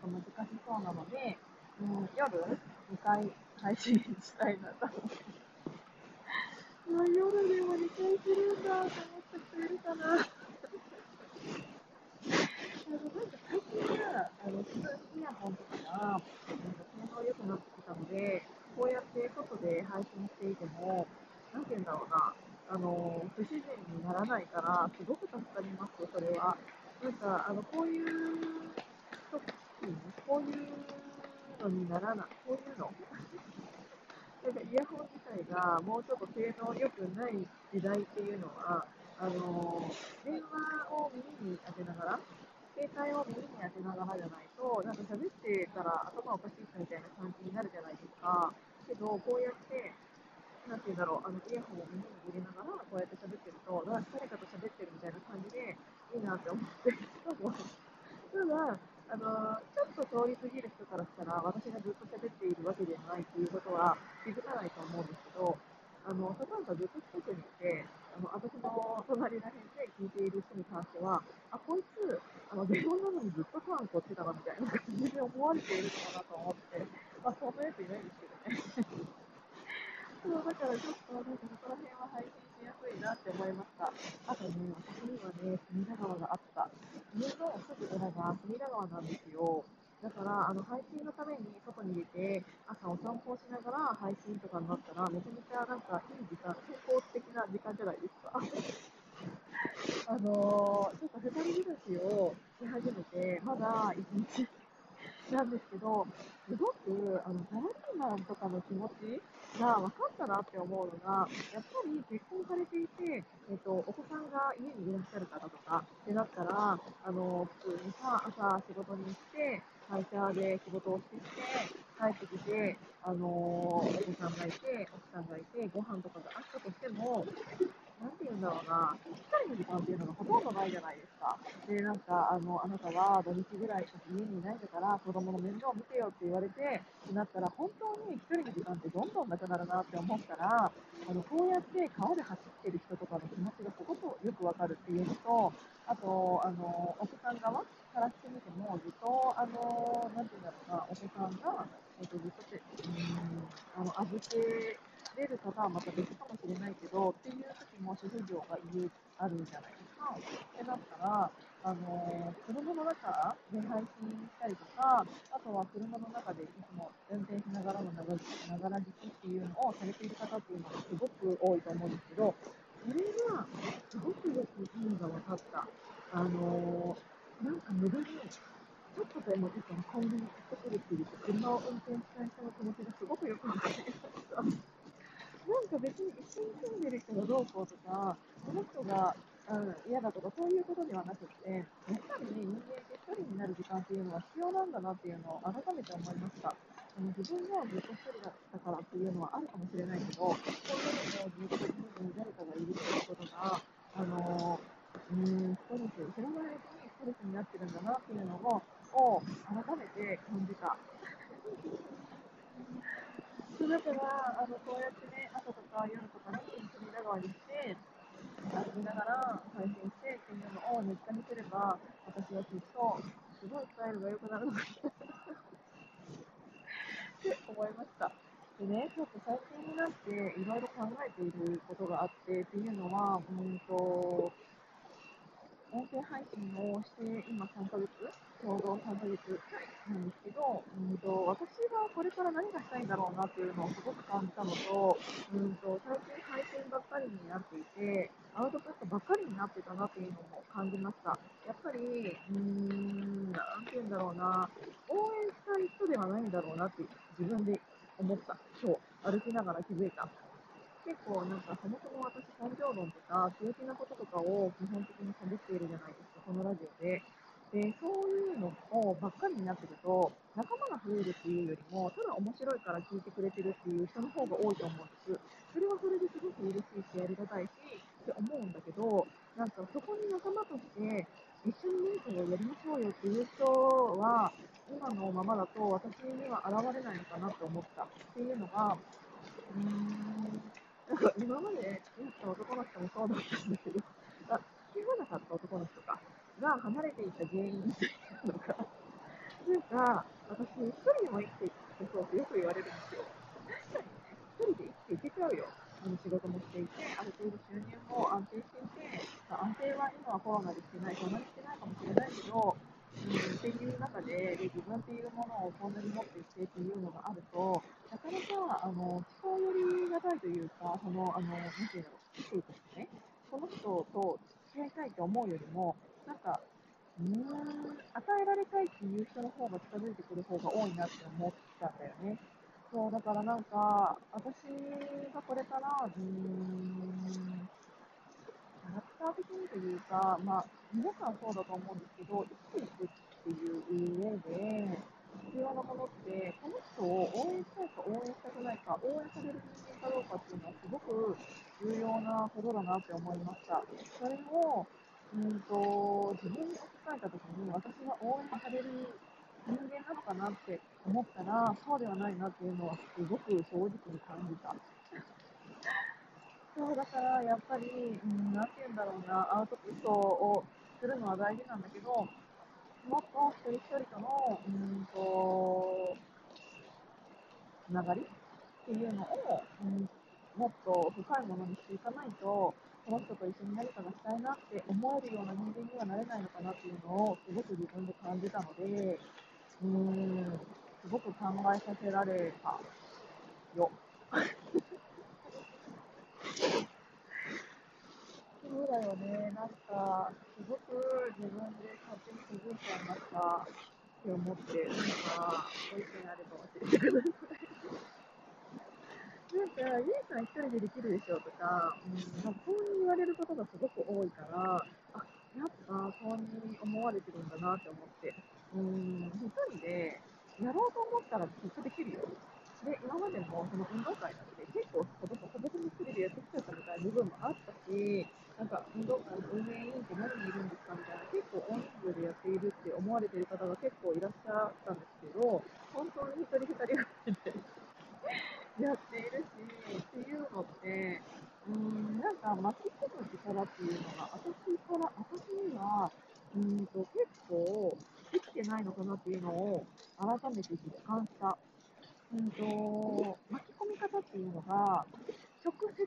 と難しそうなので、うん、夜2回配信したいなと思って。夜でも2回するんだと思った人いるかな。あの、なんか最近は、あの、普通イヤホンとかが、なんか性能良くなってきたので、こうやって外で配信していても、なんて言うんだろうな、あの、不自然にならないから、すごく助かります、それは。なんか、あの、こういう、こういうのにならない、こういうの。なんかイヤホン自体がもうちょっと性能良くない時代っていうのは、あの、電話を耳に当てながら、携帯を耳に当てながらじゃないと、なんか喋ってたら頭おかしい人みたいな感じになるじゃないですか。けど、こうやって、なんて言うんだろう、あの、イヤホンを耳に入れながら、こうやって喋ってると、なんか誰かと喋ってるみたいな感じで、いいなって思って、ただ、あの、ちょっと通り過ぎる人からしたら、私がずっと喋っているわけではないっていうことは気づかないと思うんですけど、あの、例えばずっと近くにいて、あの、私の隣ら辺で聞いている人に関しては、あ、こいつ、あの、電話なのにずっとファンこっちだなみたいな感じで思われているのかなと思って、まあ、そんなやついないんですけどね。そうだからちょっとなんかそこら辺は配信しやすいなって思いました。あとね、私にはね、隅田川があった。家のすぐ裏が隅田川なんですよ。だから、あの、配信のために外に出て、朝お散歩をしながら配信とかになったら、めちゃめちゃなんかいい時間、健康的な時間じゃないですか。あのー、ちょっと二人暮らしをし始めて、まだ一日なんですけど、すごく、あの、サラリーマンとかの気持ちが分かったなって思うのが、やっぱり結婚されていて、えっ、と、お子さんが家にいらっしゃる方とかってなったら、あの、普通にさ、朝仕事に行って、会社で仕事をしてきて、帰ってきて、あのお子さんがいて、奥さんがいて、ご飯とかがあったとしても、なんて言うんだろうな、一人の時間っていうのがほとんどないじゃないですか。で、なんか、あの、あなたは土日ぐらいしか家にいないんだから、子供の面倒を見てよって言われて、ってなったら、本当に一人の時間ってどんどんなくなるなって思ったら、あの、こうやって川で走ってる人とかの気持ちがすごくよくわかるっていうの、と、あの、奥さん側からしてみても、ずっと、あの、なんて言うんだろうな、お子さんが、えっと、ずっとて、うん、あの、預けれる方はまた別かもしれないけど、っていう時も主婦業が家あるじゃないですか。あのー、車の中で配信したりとか、あとは車の中でいつも運転しながらのながら聞きっていうのをされている方っていうのがすごく多いと思うんですけど、それがすごくよく意味が分かった。あのー、なんか無駄にちょっとでもいいかコンビニ行ってくるっていう車を運転したい人の気持ちがすごくよくわかりました。なんか別に一緒に住んでる人がどうこうとか、この人が、うん、嫌だとか、そういうことではなくて、やっぱりね、人間って一人になる時間っていうのは必要なんだなっていうのを改めて思いました。あの自分がずっと一人だったからっていうのはあるかもしれないけど、そういうのもずっと家に誰かがいるっていうことが、あのうん、ストレス、知らないうちにストレスになってるんだなっていうのを、を改めて感じた。だから、あの、こうやってね、朝とか夜とかに隅田川に来て、歩きながら配信してっていうのを日課にすれば、私はきっと、すごいスタイルが良くなるのかって思いました。でね、ちょっと最近になっていろいろ考えていることがあってっていうのは、うんと、音声配信をして今3ヶ月、ちょうど3ヶ月なんですけど、うんと、私がこれから何がしたいんだろうなっていうのをすごく感じたのと、うんと、最近配信ばっかりになっていて、アウトプットばっかりになってたなっていうのも感じました。やっぱり、うーん、なんて言うんだろうな、応援したい人ではないんだろうなって自分で思った。今日、歩きながら気づいた。結構なんかそもそも私根性論とか強気なこととかを基本的に喋っているじゃないですか、このラジオで。で、そういうのをばっかりになってると、仲間が増えるっていうよりも、ただ面白いから聞いてくれてるっていう人の方が多いと思うんです。それはそれですごく嬉しいし、ありがたいし、って思うんだけど、なんかそこに仲間として、一緒に何かをやりましょうよっていう人は、今のままだと私には現れないのかなって思ったっていうのが、うーん、なんか今まで付きった男の人もそうだったんですけど、あき合わなかった男の人かが離れていた原因いなのが、なんか私、一人でも生きていけそうってよく言われるんですよ。確かにね、一人で生きていけちゃうよ。あの仕事もしていて、ある程度収入も安定していて、安定は今はコロナでしてないし、んなにしてないかもしれないけど、っていう中でで、自分っていうものをこんなに持っていてっていうのがあると、なかなかあの思考寄りがたいというか、その、あのなんていうの、生きていね、この人と付き合いたいと思うよりも、なんか、うーん、与えられたいっていう人の方が近づいてくる方が多いなって思ったんだよね。そう、だからなんか、私がこれから、うーん、ャラクター的にというか、まあ、皆さんそうだと思うんですけど、生きていくっていう上で、必要なものって、この人を応援したいか応援したくないか、応援される人間かどうかっていうのはすごく重要なことだなって思いました。それを、うんと、自分に置き換えたときに、私が応援される人間なのかなって思ったら、そうではないなっていうのはすごく正直に感じた。そう、だからやっぱり、うん、なんて言うんだろうな、アウトプットをするのは大事なんだけど、もっと一人一人との、うんと、つながりっていうのを、うん、もっと深いものにしていかないと、この人と一緒に何かがしたいなって思えるような人間にはなれないのかなっていうのをすごく自分で感じたので、うん、すごく考えさせられたよ。そうだよね、なんか、すごく自分で勝手に気づいちゃいましたって思って、なんか、ご意見あれば教えてください。なんか、ゆいさん一人でできるでしょとか、うん、なんかそう言われることがすごく多いから、あ、やっぱそうに思われてるんだなって思って、うん、一人でやろうと思ったらきっとできるよ。で、今までもその運動会なんて結構ほぼほぼ一人でやってきちゃったみたいな部分もあったし、なんか運動会の運営委員って何人いるんですかみたいな、結構大人数でやっているって思われている方が結構いらっしゃったんですけど、本当に一人二人がいてやっているし、っていうのって、うーん、なんか巻き込む力っていうのが、私から、私には、うんと結構できてないのかなっていうのを改めて実感した。うんと、巻き込み方っていうのが、直接、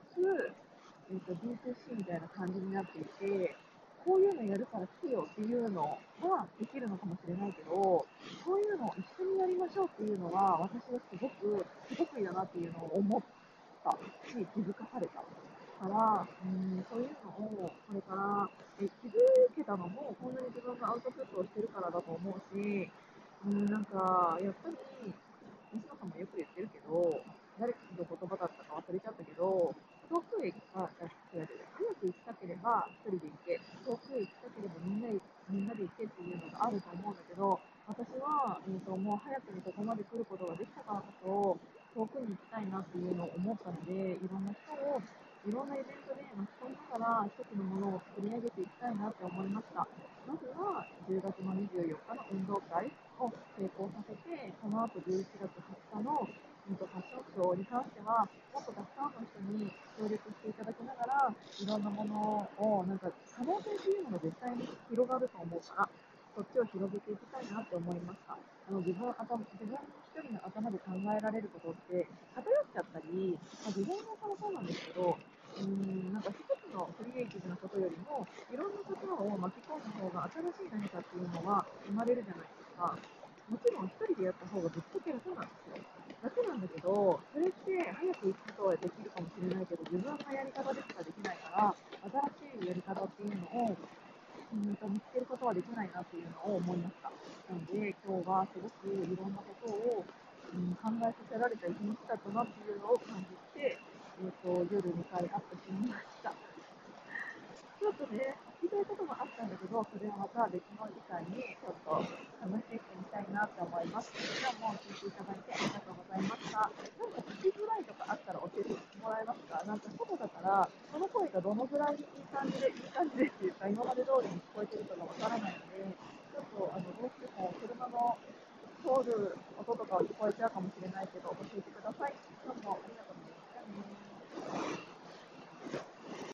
えーと、B2C みたいな感じになっていて、こういうのやるから来てよっていうのはできるのかもしれないけど、そういうのを一緒にやりましょうっていうのは、私はすごく不得意だなっていうのを思ったし、気づかされた。から、うん、そういうのをこれからえ気づけたのも、こんなに自分がアウトプットをしてるからだと思うし、うん、なんか、やっぱり、西野さんもよく言ってるけど、誰かの言葉だったか忘れちゃったけど、遠くへ行か、違う違う早く行きたければ一人で行け、遠くへ行きたければみんなでみんなで行けっていうのがあると思うんだけど、私は、えーと、もう早くにここまで来ることができたからこそ、遠くに行きたいなっていうのを思ったので、いろんな人をいろんなイベントで巻き込みながら一つのものを作り上げていきたいなって思いました。まずは10月の24日の運動会を成功させて、その後11月20日のうんとファッションショーに関しては、もっとたくさんの人に協力していただきながら、いろんなものを、なんか可能性っていうのが絶対に広がると思うから、そっちを広げていきたいなって思いました。あの自分頭自分一人の頭で考えられることって偏っちゃったり、まあ、自分の頭もそうなんですけど、うんなんか一つのクリエイティブなことよりも、いろんなことを巻き込んだ方が新しい何かっていうのは生まれるじゃないですか。もちろん一人でやった方がずっとけ楽なんですよ。楽なんだけど、それって早く行くことはできるかもしれないけど、自分のやり方でしかできないから、新しいやり方っていうのを、うん見つけることはできないなっていうのを思いました。なので、今日はすごくいろんなことを、うん、考えさせられた一日だったなっていうのを感じて、えーと、夜2回アップしてみました。ちょっとね、聞きたいこともあったんだけど、それはまた別の時間にちょっと話していきたいなって思います。じゃあもう聞いていただいてありがとうございました。なんか聞きづらいとかあったら教えてもらえますか？なんか外だから、その声がどのぐらいいい感じで、いい感じで